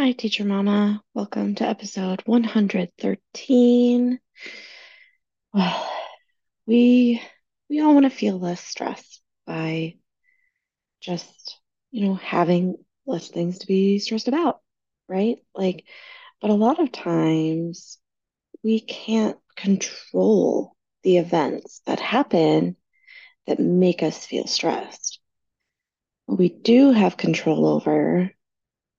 Hi, Teacher Mama. Welcome to episode 113. Well, we we all want to feel less stress by just, you know, having less things to be stressed about, right? Like, but a lot of times we can't control the events that happen that make us feel stressed. What we do have control over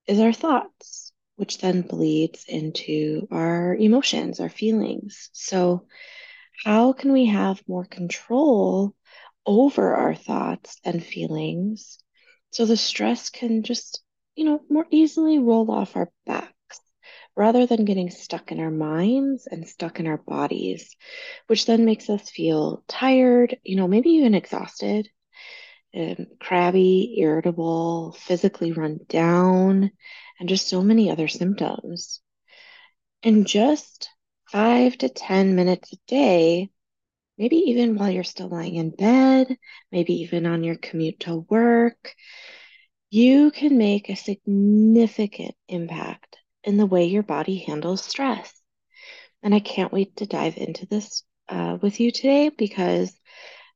is our thoughts, which then bleeds into our emotions, our feelings. So, how can we have more control over our thoughts and feelings so the stress can just, you know, more easily roll off our backs rather than getting stuck in our minds and stuck in our bodies, which then makes us feel tired, you know, maybe even exhausted um, crabby, irritable, physically run down, and just so many other symptoms. And just five to 10 minutes a day, maybe even while you're still lying in bed, maybe even on your commute to work, you can make a significant impact in the way your body handles stress. And I can't wait to dive into this uh, with you today because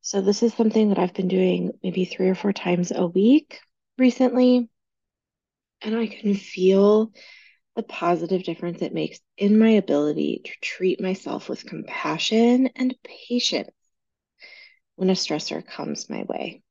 so this is something that I've been doing maybe three or four times a week recently. And I can feel the positive difference it makes in my ability to treat myself with compassion and patience when a stressor comes my way.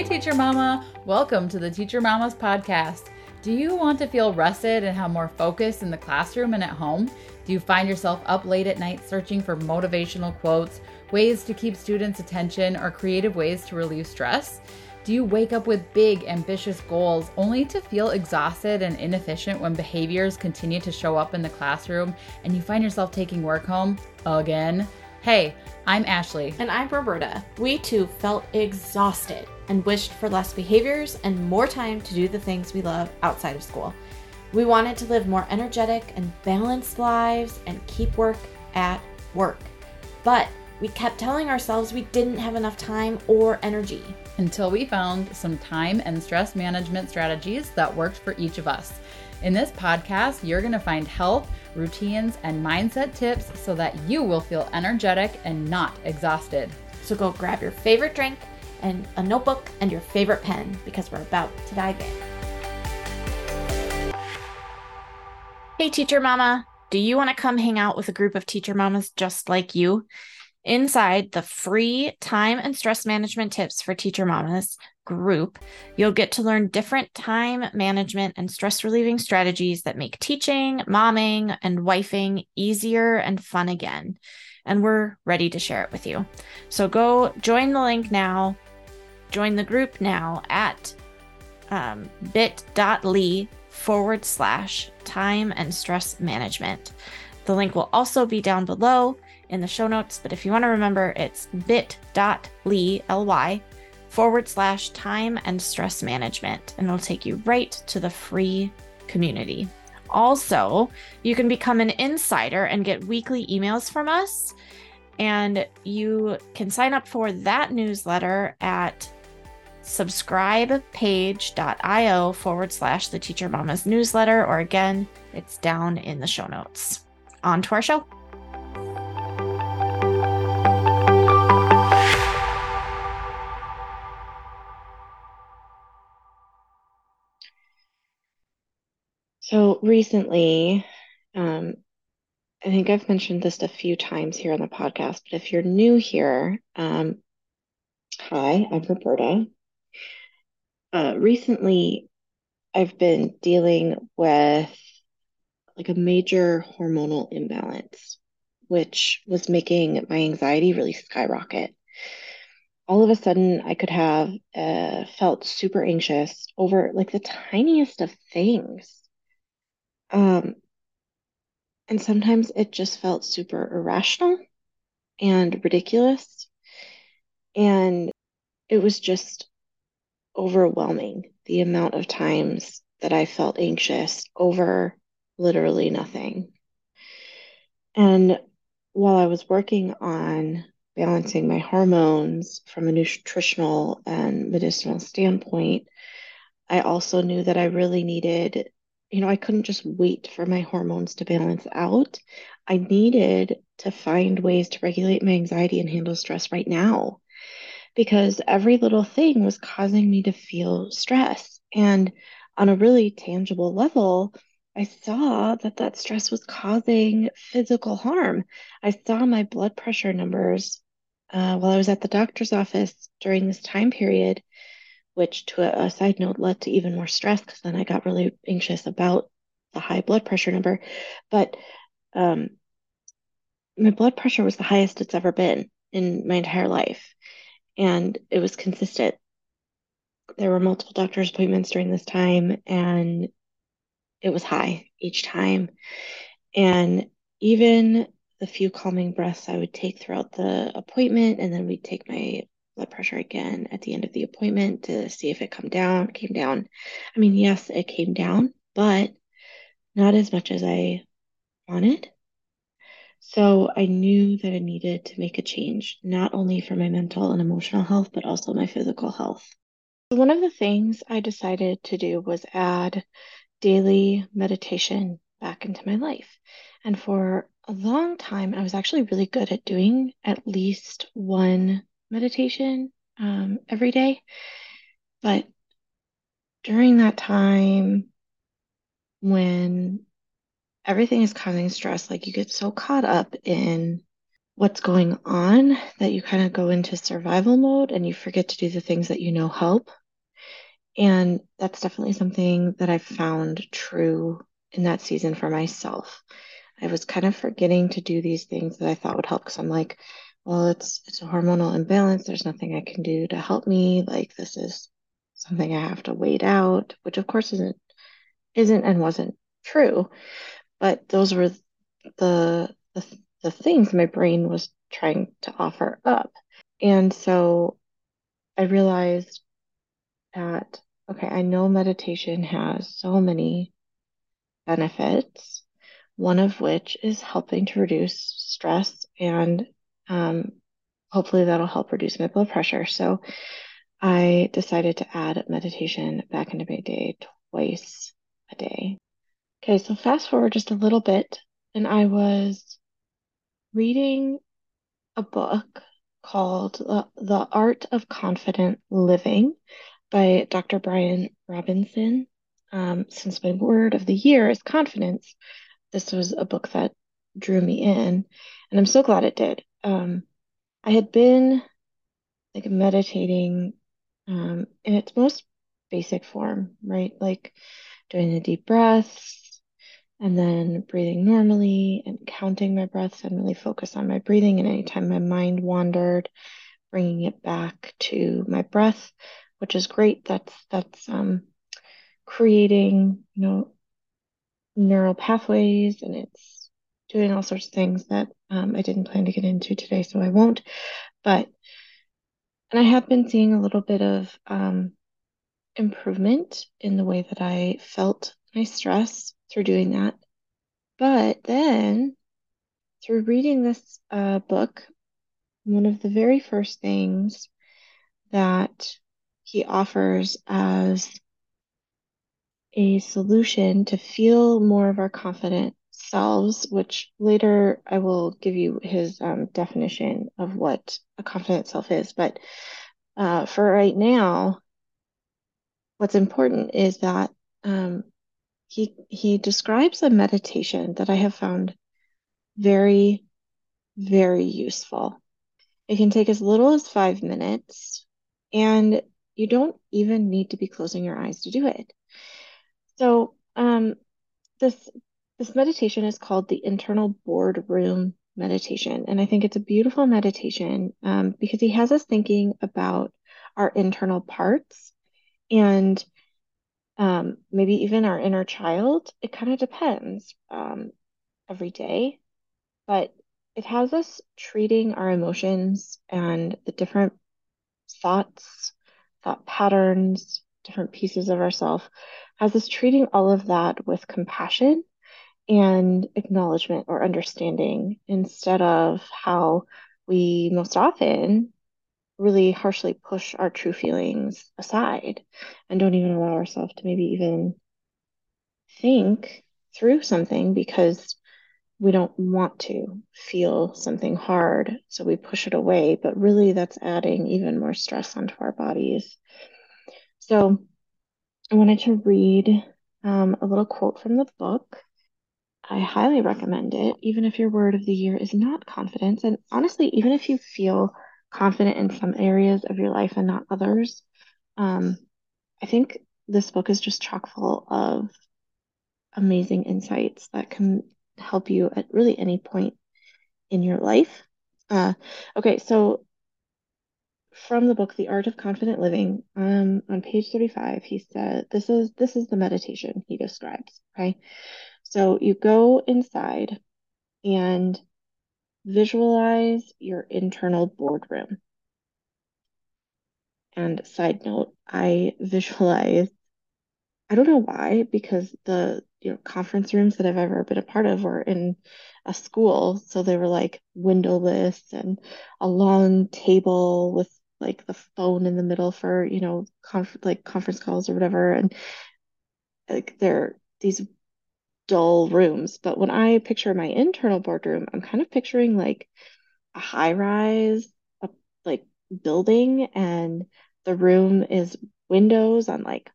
Hey, Teacher Mama! Welcome to the Teacher Mamas podcast. Do you want to feel rested and have more focus in the classroom and at home? Do you find yourself up late at night searching for motivational quotes, ways to keep students' attention, or creative ways to relieve stress? Do you wake up with big, ambitious goals only to feel exhausted and inefficient when behaviors continue to show up in the classroom and you find yourself taking work home again? Hey, I'm Ashley. And I'm Roberta. We too felt exhausted and wished for less behaviors and more time to do the things we love outside of school. We wanted to live more energetic and balanced lives and keep work at work. But we kept telling ourselves we didn't have enough time or energy. Until we found some time and stress management strategies that worked for each of us. In this podcast, you're going to find health, routines, and mindset tips so that you will feel energetic and not exhausted. So go grab your favorite drink and a notebook and your favorite pen because we're about to dive in. Hey, teacher mama, do you want to come hang out with a group of teacher mamas just like you? Inside the free time and stress management tips for teacher mamas group, you'll get to learn different time management and stress relieving strategies that make teaching, momming, and wifing easier and fun again. And we're ready to share it with you. So go join the link now Join the group now at um, bit.ly forward slash time and stress management. The link will also be down below in the show notes, but if you want to remember, it's bit.ly ly forward slash time and stress management, and it'll take you right to the free community. Also, you can become an insider and get weekly emails from us. And you can sign up for that newsletter at subscribepage.io forward slash the teacher mamas newsletter, or again, it's down in the show notes. On to our show. So recently, um, I think I've mentioned this a few times here on the podcast, but if you're new here, um, hi, I'm Roberta uh, recently I've been dealing with like a major hormonal imbalance, which was making my anxiety really skyrocket. All of a sudden, I could have uh, felt super anxious over like the tiniest of things. Um, and sometimes it just felt super irrational and ridiculous. And it was just overwhelming the amount of times that I felt anxious over literally nothing. And while I was working on balancing my hormones from a nutritional and medicinal standpoint, I also knew that I really needed, you know, I couldn't just wait for my hormones to balance out. I needed to find ways to regulate my anxiety and handle stress right now because every little thing was causing me to feel stress. And on a really tangible level, I saw that that stress was causing physical harm. I saw my blood pressure numbers uh, while I was at the doctor's office during this time period, which, to a, a side note, led to even more stress because then I got really anxious about the high blood pressure number. But um, my blood pressure was the highest it's ever been in my entire life and it was consistent. There were multiple doctor's appointments during this time, and it was high each time. And even the few calming breaths I would take throughout the appointment, and then we'd take my blood pressure again at the end of the appointment to see if it come down, came down. I mean, yes, it came down, but not as much as I wanted. So I knew that I needed to make a change, not only for my mental and emotional health, but also my physical health. One of the things I decided to do was add daily meditation back into my life. And for a long time, I was actually really good at doing at least one meditation um, every day. But during that time, when everything is causing stress. Like you get so caught up in what's going on that you kind of go into survival mode and you forget to do the things that you know help. And that's definitely something that I've found true in that season for myself. I was kind of forgetting to do these things that I thought would help because I'm like, well, it's it's a hormonal imbalance. There's nothing I can do to help me. Like this is something I have to wait out, which of course isn't isn't and wasn't true. But those were the, the the things my brain was trying to offer up. And so I realized that, okay, I know meditation has so many benefits, one of which is helping to reduce stress and um, hopefully that'll help reduce my blood pressure. So I decided to add meditation back into my day twice a day. Okay, so fast forward just a little bit, and I was reading a book called uh, The Art of Confident Living by Dr. Bryan Robinson. Um, since my word of the year is confidence, this was a book that drew me in, and I'm so glad it did. Um, I had been like meditating um, in its most basic form, right? Like doing the deep breaths, and then breathing normally and counting my breaths and really focus on my breathing. And anytime my mind wandered, bringing it back to my breath, which is great. That's that's um, creating, you know, neural pathways, and it's doing all sorts of things that um, I didn't plan to get into today, so I won't. But and I have been seeing a little bit of um, improvement in the way that I felt my stress through doing that. But then, through reading this uh, book, one of the very first things that he offers as a solution to feel more of our confident selves, which later I will give you his um, definition of what a confident self is. But uh, for right now, what's important is that um, he he describes a meditation that I have found very, very useful. It can take as little as five minutes, and you don't even need to be closing your eyes to do it. So, um, this this meditation is called the internal boardroom meditation, and I think it's a beautiful meditation um, because he has us thinking about our internal parts and um, maybe even our inner child. It kind of depends um, every day, but it has us treating our emotions and the different thoughts, thought patterns, different pieces of ourself, has us treating all of that with compassion and acknowledgement or understanding instead of how we most often really harshly push our true feelings aside and don't even allow ourselves to maybe even think through something because we don't want to feel something hard, so we push it away, but really that's adding even more stress onto our bodies. So I wanted to read um, a little quote from the book. I highly recommend it, even if your word of the year is not confidence. And honestly, even if you feel confident in some areas of your life and not others, um, I think this book is just chock full of amazing insights that can help you at really any point in your life. Uh, okay, so from the book The Art of Confident Living, um, on page 35, he said this is this is the meditation he describes. Okay. So you go inside and visualize your internal boardroom. And side note, I visualize I don't know why, because the you know conference rooms that I've ever been a part of were in a school, so they were like windowless and a long table with like the phone in the middle for you know conf like conference calls or whatever, and like they're these dull rooms. But when I picture my internal boardroom, I'm kind of picturing like a high rise, a like building, and the room is windows on like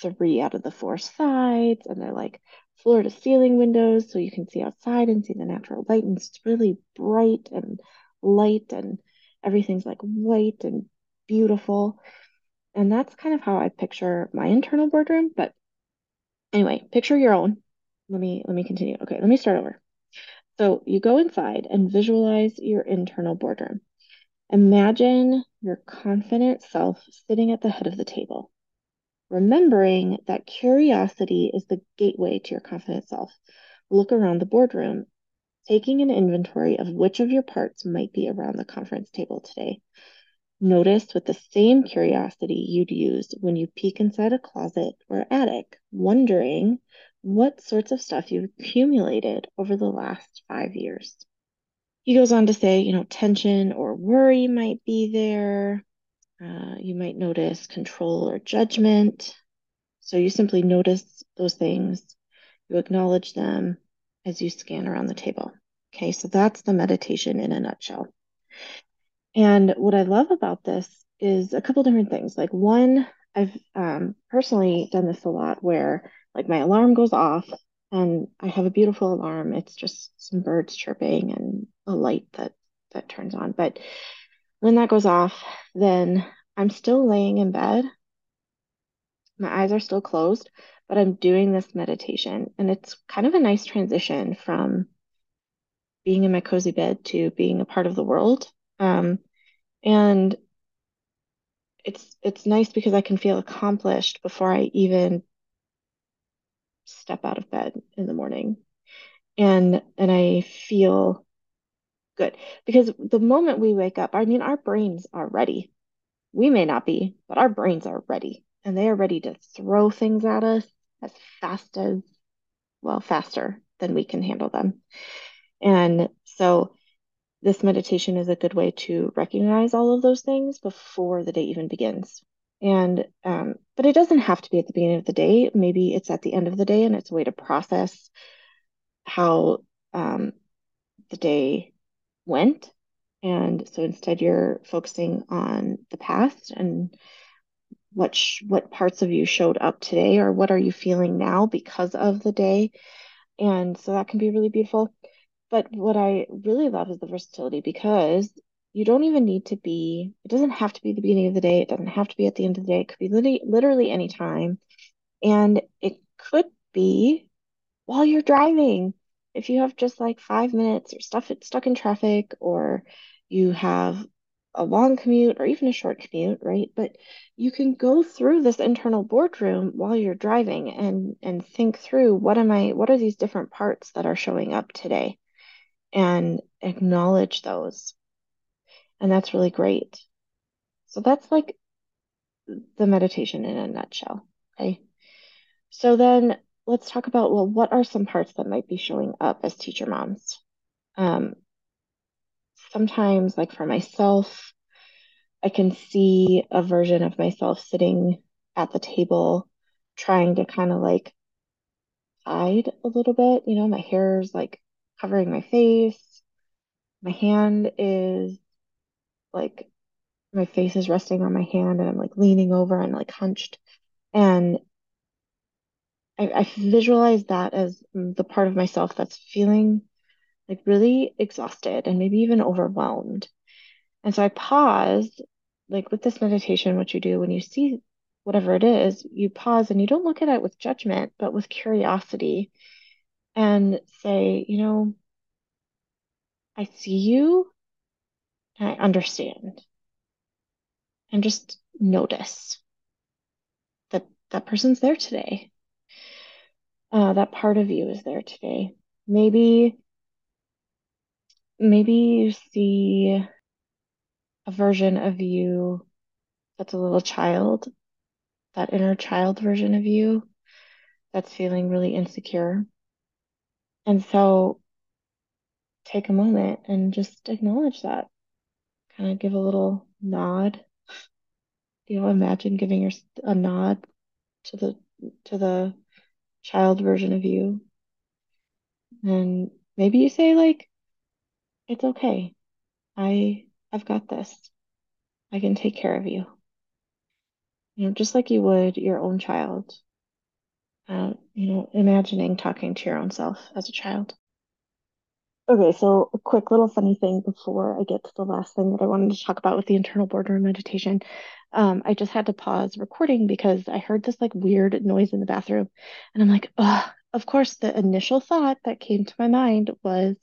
three out of the four sides, and they're like floor to ceiling windows so you can see outside and see the natural light. And it's really bright and light, and everything's like white and beautiful. And that's kind of how I picture my internal boardroom. But anyway, picture your own. Let me let me continue. Okay, let me start over. So you go inside and visualize your internal boardroom. Imagine your confident self sitting at the head of the table remembering that curiosity is the gateway to your confident self. Look around the boardroom, taking an inventory of which of your parts might be around the conference table today. Notice with the same curiosity you'd use when you peek inside a closet or attic, wondering what sorts of stuff you've accumulated over the last five years. He goes on to say, you know, tension or worry might be there, uh, you might notice control or judgment. So you simply notice those things, you acknowledge them as you scan around the table. Okay, so that's the meditation in a nutshell. And what I love about this is a couple different things. Like, one, I've um, personally done this a lot where, like, my alarm goes off and I have a beautiful alarm. It's just some birds chirping and a light that that turns on. But when that goes off, then I'm still laying in bed. My eyes are still closed, but I'm doing this meditation. And it's kind of a nice transition from being in my cozy bed to being a part of the world. Um, and it's it's nice because I can feel accomplished before I even step out of bed in the morning. And and I feel good because the moment we wake up, I mean, our brains are ready. We may not be, but our brains are ready and they are ready to throw things at us as fast as, well, faster than we can handle them. And so this meditation is a good way to recognize all of those things before the day even begins. And, um, but it doesn't have to be at the beginning of the day. Maybe it's at the end of the day and it's a way to process how um, the day went. And so instead, you're focusing on the past and what sh- what parts of you showed up today, or what are you feeling now because of the day. And so that can be really beautiful. But what I really love is the versatility because you don't even need to be, it doesn't have to be the beginning of the day. It doesn't have to be at the end of the day. It could be literally, literally any time. And it could be while you're driving if you have just like five minutes or stuff it's stuck in traffic or you have a long commute or even a short commute, right? But you can go through this internal boardroom while you're driving and and think through what am I what are these different parts that are showing up today and acknowledge those. And that's really great. So that's like the meditation in a nutshell, okay? So then let's talk about, well, what are some parts that might be showing up as teacher moms? Um, sometimes, like for myself, I can see a version of myself sitting at the table trying to kind of like hide a little bit. You know, my hair is like covering my face. My hand is like, my face is resting on my hand and I'm like leaning over and like hunched. And I, I visualize that as the part of myself that's feeling like really exhausted and maybe even overwhelmed. And so I paused, like with this meditation, what you do when you see whatever it is, you pause and you don't look at it with judgment, but with curiosity and say, you know, I see you I understand. And just notice that that person's there today. Uh, that part of you is there today. Maybe, maybe you see a version of you that's a little child, that inner child version of you that's feeling really insecure. And so take a moment and just acknowledge that. Kind of give a little nod. You know, imagine giving your a nod to the to the child version of you. And maybe you say like, it's okay. I I've got this. I can take care of you. You know, just like you would your own child. Uh, you know, imagining talking to your own self as a child. Okay, so a quick little funny thing before I get to the last thing that I wanted to talk about with the internal boardroom meditation. Um, I just had to pause recording because I heard this like weird noise in the bathroom, and I'm like, oh, of course, the initial thought that came to my mind was,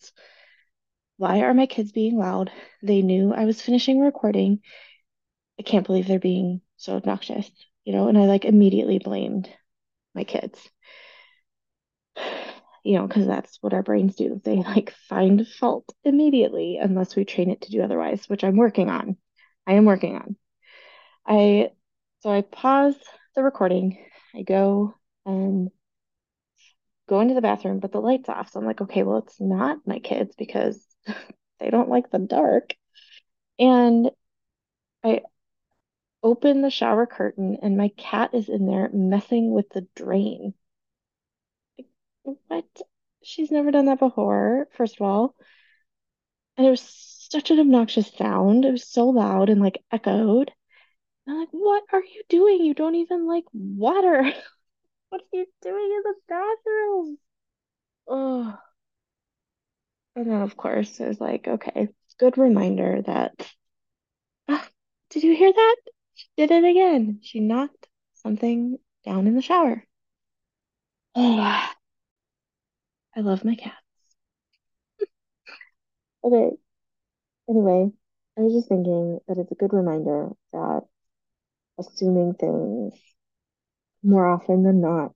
why are my kids being loud? They knew I was finishing recording. I can't believe they're being so obnoxious, you know, and I like immediately blamed my kids you know, because that's what our brains do. They like find fault immediately unless we train it to do otherwise, which I'm working on. I am working on. I so I pause the recording. I go and go into the bathroom, but the light's off. So I'm like, okay, well, it's not my kids because they don't like the dark. And I open the shower curtain and my cat is in there messing with the drain what? She's never done that before, first of all. And it was such an obnoxious sound. It was so loud and like echoed. And I'm like, what are you doing? You don't even like water. what are you doing in the bathroom? Oh. And then, of course, it was like, okay, good reminder that, ah, did you hear that? She did it again. She knocked something down in the shower. Oh, I love my cats. Okay, anyway, I was just thinking that it's a good reminder that assuming things more often than not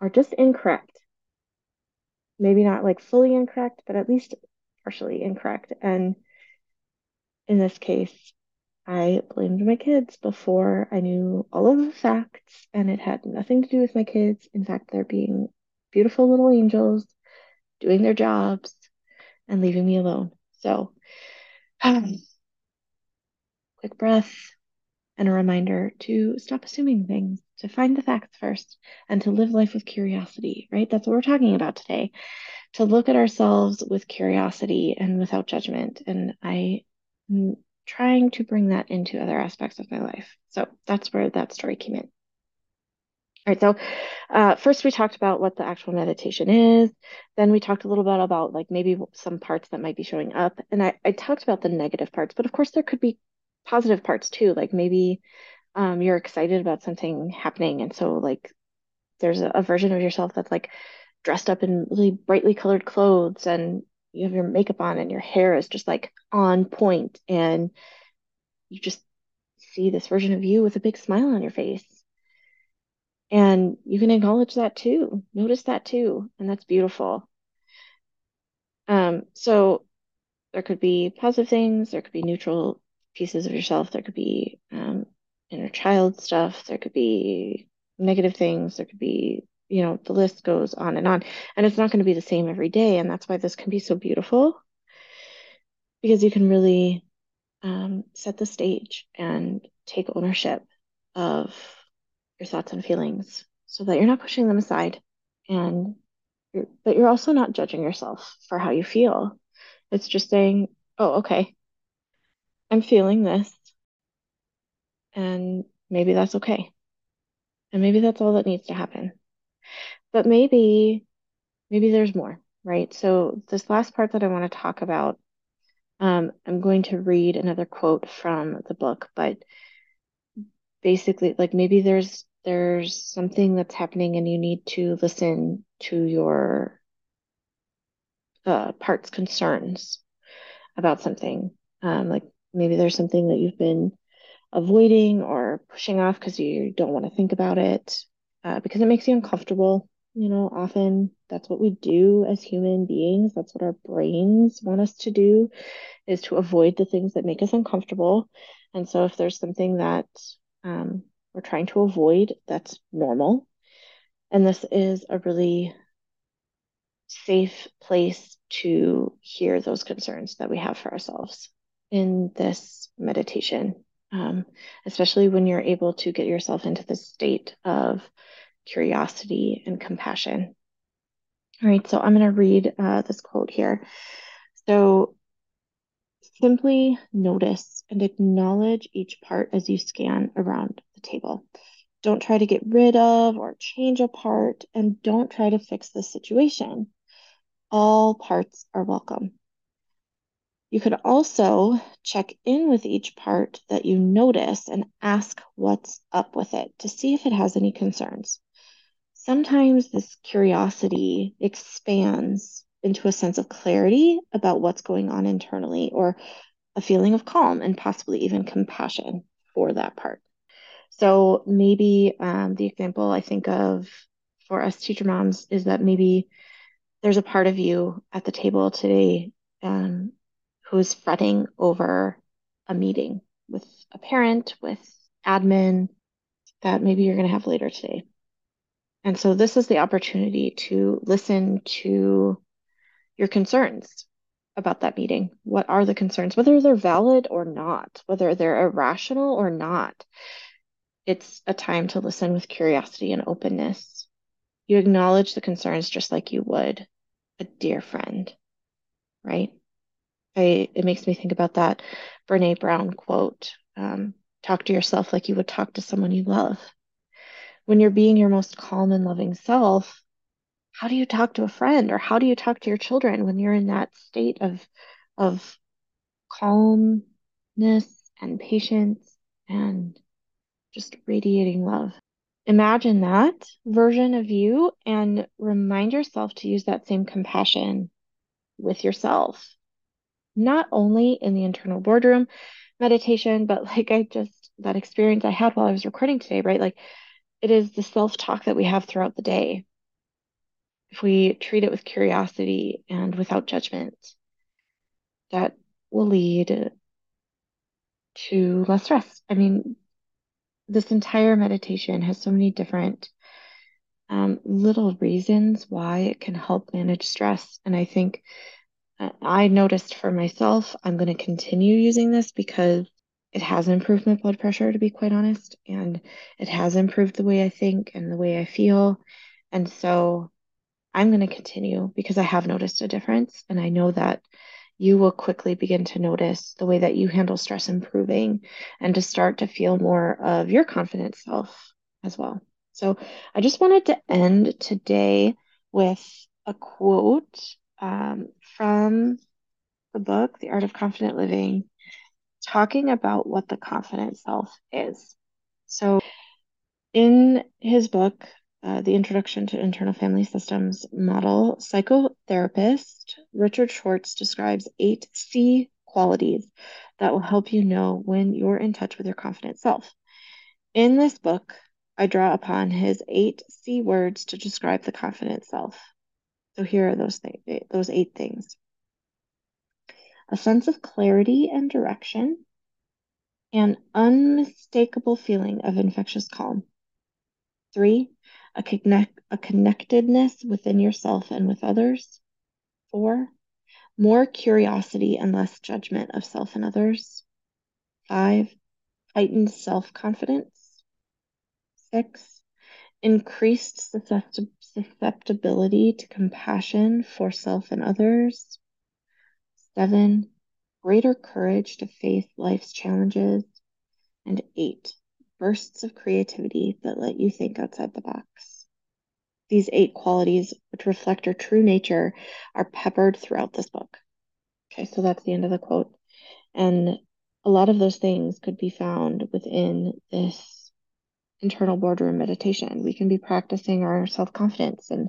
are just incorrect. Maybe not like fully incorrect, but at least partially incorrect. And in this case, I blamed my kids before I knew all of the facts, and it had nothing to do with my kids. In fact, they're being beautiful little angels doing their jobs and leaving me alone. So, um, quick breath and a reminder to stop assuming things, to find the facts first, and to live life with curiosity, right? That's what we're talking about today. To look at ourselves with curiosity and without judgment. And I am trying to bring that into other aspects of my life. So that's where that story came in. All right, so uh, first we talked about what the actual meditation is. Then we talked a little bit about like maybe some parts that might be showing up. And I, I talked about the negative parts, but of course there could be positive parts too. Like maybe um, you're excited about something happening. And so like there's a, a version of yourself that's like dressed up in really brightly colored clothes and you have your makeup on and your hair is just like on point and you just see this version of you with a big smile on your face and you can acknowledge that too. Notice that too. And that's beautiful. Um, so there could be positive things, there could be neutral pieces of yourself, there could be um, inner child stuff, there could be negative things, there could be you know, the list goes on and on. And it's not going to be the same every day. And that's why this can be so beautiful because you can really um, set the stage and take ownership of your thoughts and feelings so that you're not pushing them aside and you're, but you're also not judging yourself for how you feel. It's just saying, oh, okay, I'm feeling this, and maybe that's okay. And maybe that's all that needs to happen. But maybe, maybe there's more, right? So this last part that I want to talk about, um, I'm going to read another quote from the book, but basically, like maybe there's there's something that's happening and you need to listen to your uh, part's concerns about something. Um, like maybe there's something that you've been avoiding or pushing off because you don't want to think about it uh, because it makes you uncomfortable. You know, often that's what we do as human beings. That's what our brains want us to do is to avoid the things that make us uncomfortable. And so if there's something that um, we're trying to avoid, that's normal. And this is a really safe place to hear those concerns that we have for ourselves in this meditation, um, especially when you're able to get yourself into the state of curiosity and compassion. All right, so I'm going to read uh, this quote here. So simply notice and acknowledge each part as you scan around the table. Don't try to get rid of or change a part, and don't try to fix the situation. All parts are welcome. You could also check in with each part that you notice and ask what's up with it to see if it has any concerns. Sometimes this curiosity expands into a sense of clarity about what's going on internally or a feeling of calm and possibly even compassion for that part. So maybe um, the example I think of for us teacher moms is that maybe there's a part of you at the table today um, who's fretting over a meeting with a parent, with admin that maybe you're going to have later today. And so this is the opportunity to listen to your concerns about that meeting. What are the concerns, whether they're valid or not, whether they're irrational or not? It's a time to listen with curiosity and openness. You acknowledge the concerns just like you would a dear friend, right? I, it makes me think about that Brene Brown quote um, talk to yourself like you would talk to someone you love. When you're being your most calm and loving self, how do you talk to a friend or how do you talk to your children when you're in that state of, of calmness and patience and just radiating love. Imagine that version of you and remind yourself to use that same compassion with yourself, not only in the internal boardroom meditation, but like I just, that experience I had while I was recording today, right? Like it is the self talk that we have throughout the day. If we treat it with curiosity and without judgment, that will lead to less stress. I mean, this entire meditation has so many different um, little reasons why it can help manage stress. And I think uh, I noticed for myself, I'm going to continue using this because it has improved my blood pressure, to be quite honest. And it has improved the way I think and the way I feel. And so I'm going to continue because I have noticed a difference. And I know that you will quickly begin to notice the way that you handle stress improving and to start to feel more of your confident self as well. So I just wanted to end today with a quote um, from the book, The Art of Confident Living, talking about what the confident self is. So in his book, uh, the Introduction to Internal Family Systems model, psychotherapist Richard Schwartz describes eight C qualities that will help you know when you're in touch with your confident self. In this book, I draw upon his eight C words to describe the confident self. So here are those th- those eight things. A sense of clarity and direction, an unmistakable feeling of infectious calm. Three, a, connect, a connectedness within yourself and with others. Four, more curiosity and less judgment of self and others. Five, heightened self confidence. Six, increased susceptibility to compassion for self and others. Seven, greater courage to face life's challenges. And eight, bursts of creativity that let you think outside the box. These eight qualities, which reflect our true nature, are peppered throughout this book. Okay, so that's the end of the quote. And a lot of those things could be found within this internal boardroom meditation. We can be practicing our self confidence and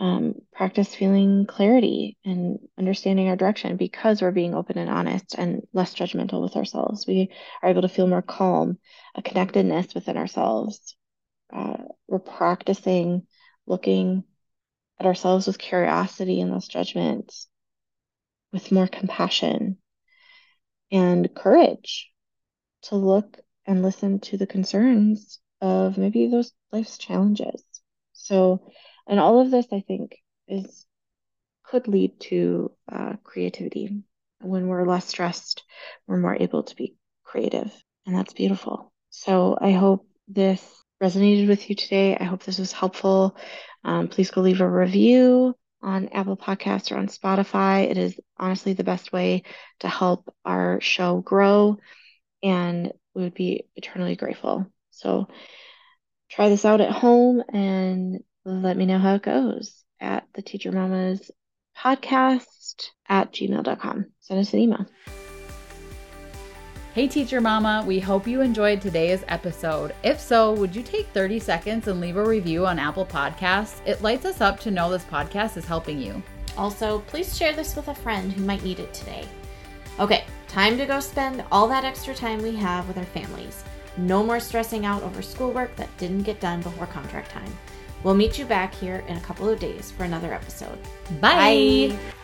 um, practice feeling clarity and understanding our direction because we're being open and honest and less judgmental with ourselves. We are able to feel more calm, a connectedness within ourselves. Uh, we're practicing looking at ourselves with curiosity and less judgment, with more compassion and courage to look and listen to the concerns of maybe those life's challenges. So, and all of this, I think, is could lead to uh, creativity. When we're less stressed, we're more able to be creative, and that's beautiful. So I hope this resonated with you today. I hope this was helpful. Um, please go leave a review on Apple Podcasts or on Spotify. It is honestly the best way to help our show grow, and we would be eternally grateful. So try this out at home and let me know how it goes at the Teacher Mamas podcast at gmail.com. Send us an email. Hey, Teacher Mama, we hope you enjoyed today's episode. If so, would you take 30 seconds and leave a review on Apple Podcasts? It lights us up to know this podcast is helping you. Also, please share this with a friend who might need it today. Okay, time to go spend all that extra time we have with our families. No more stressing out over schoolwork that didn't get done before contract time. We'll meet you back here in a couple of days for another episode. Bye. Bye.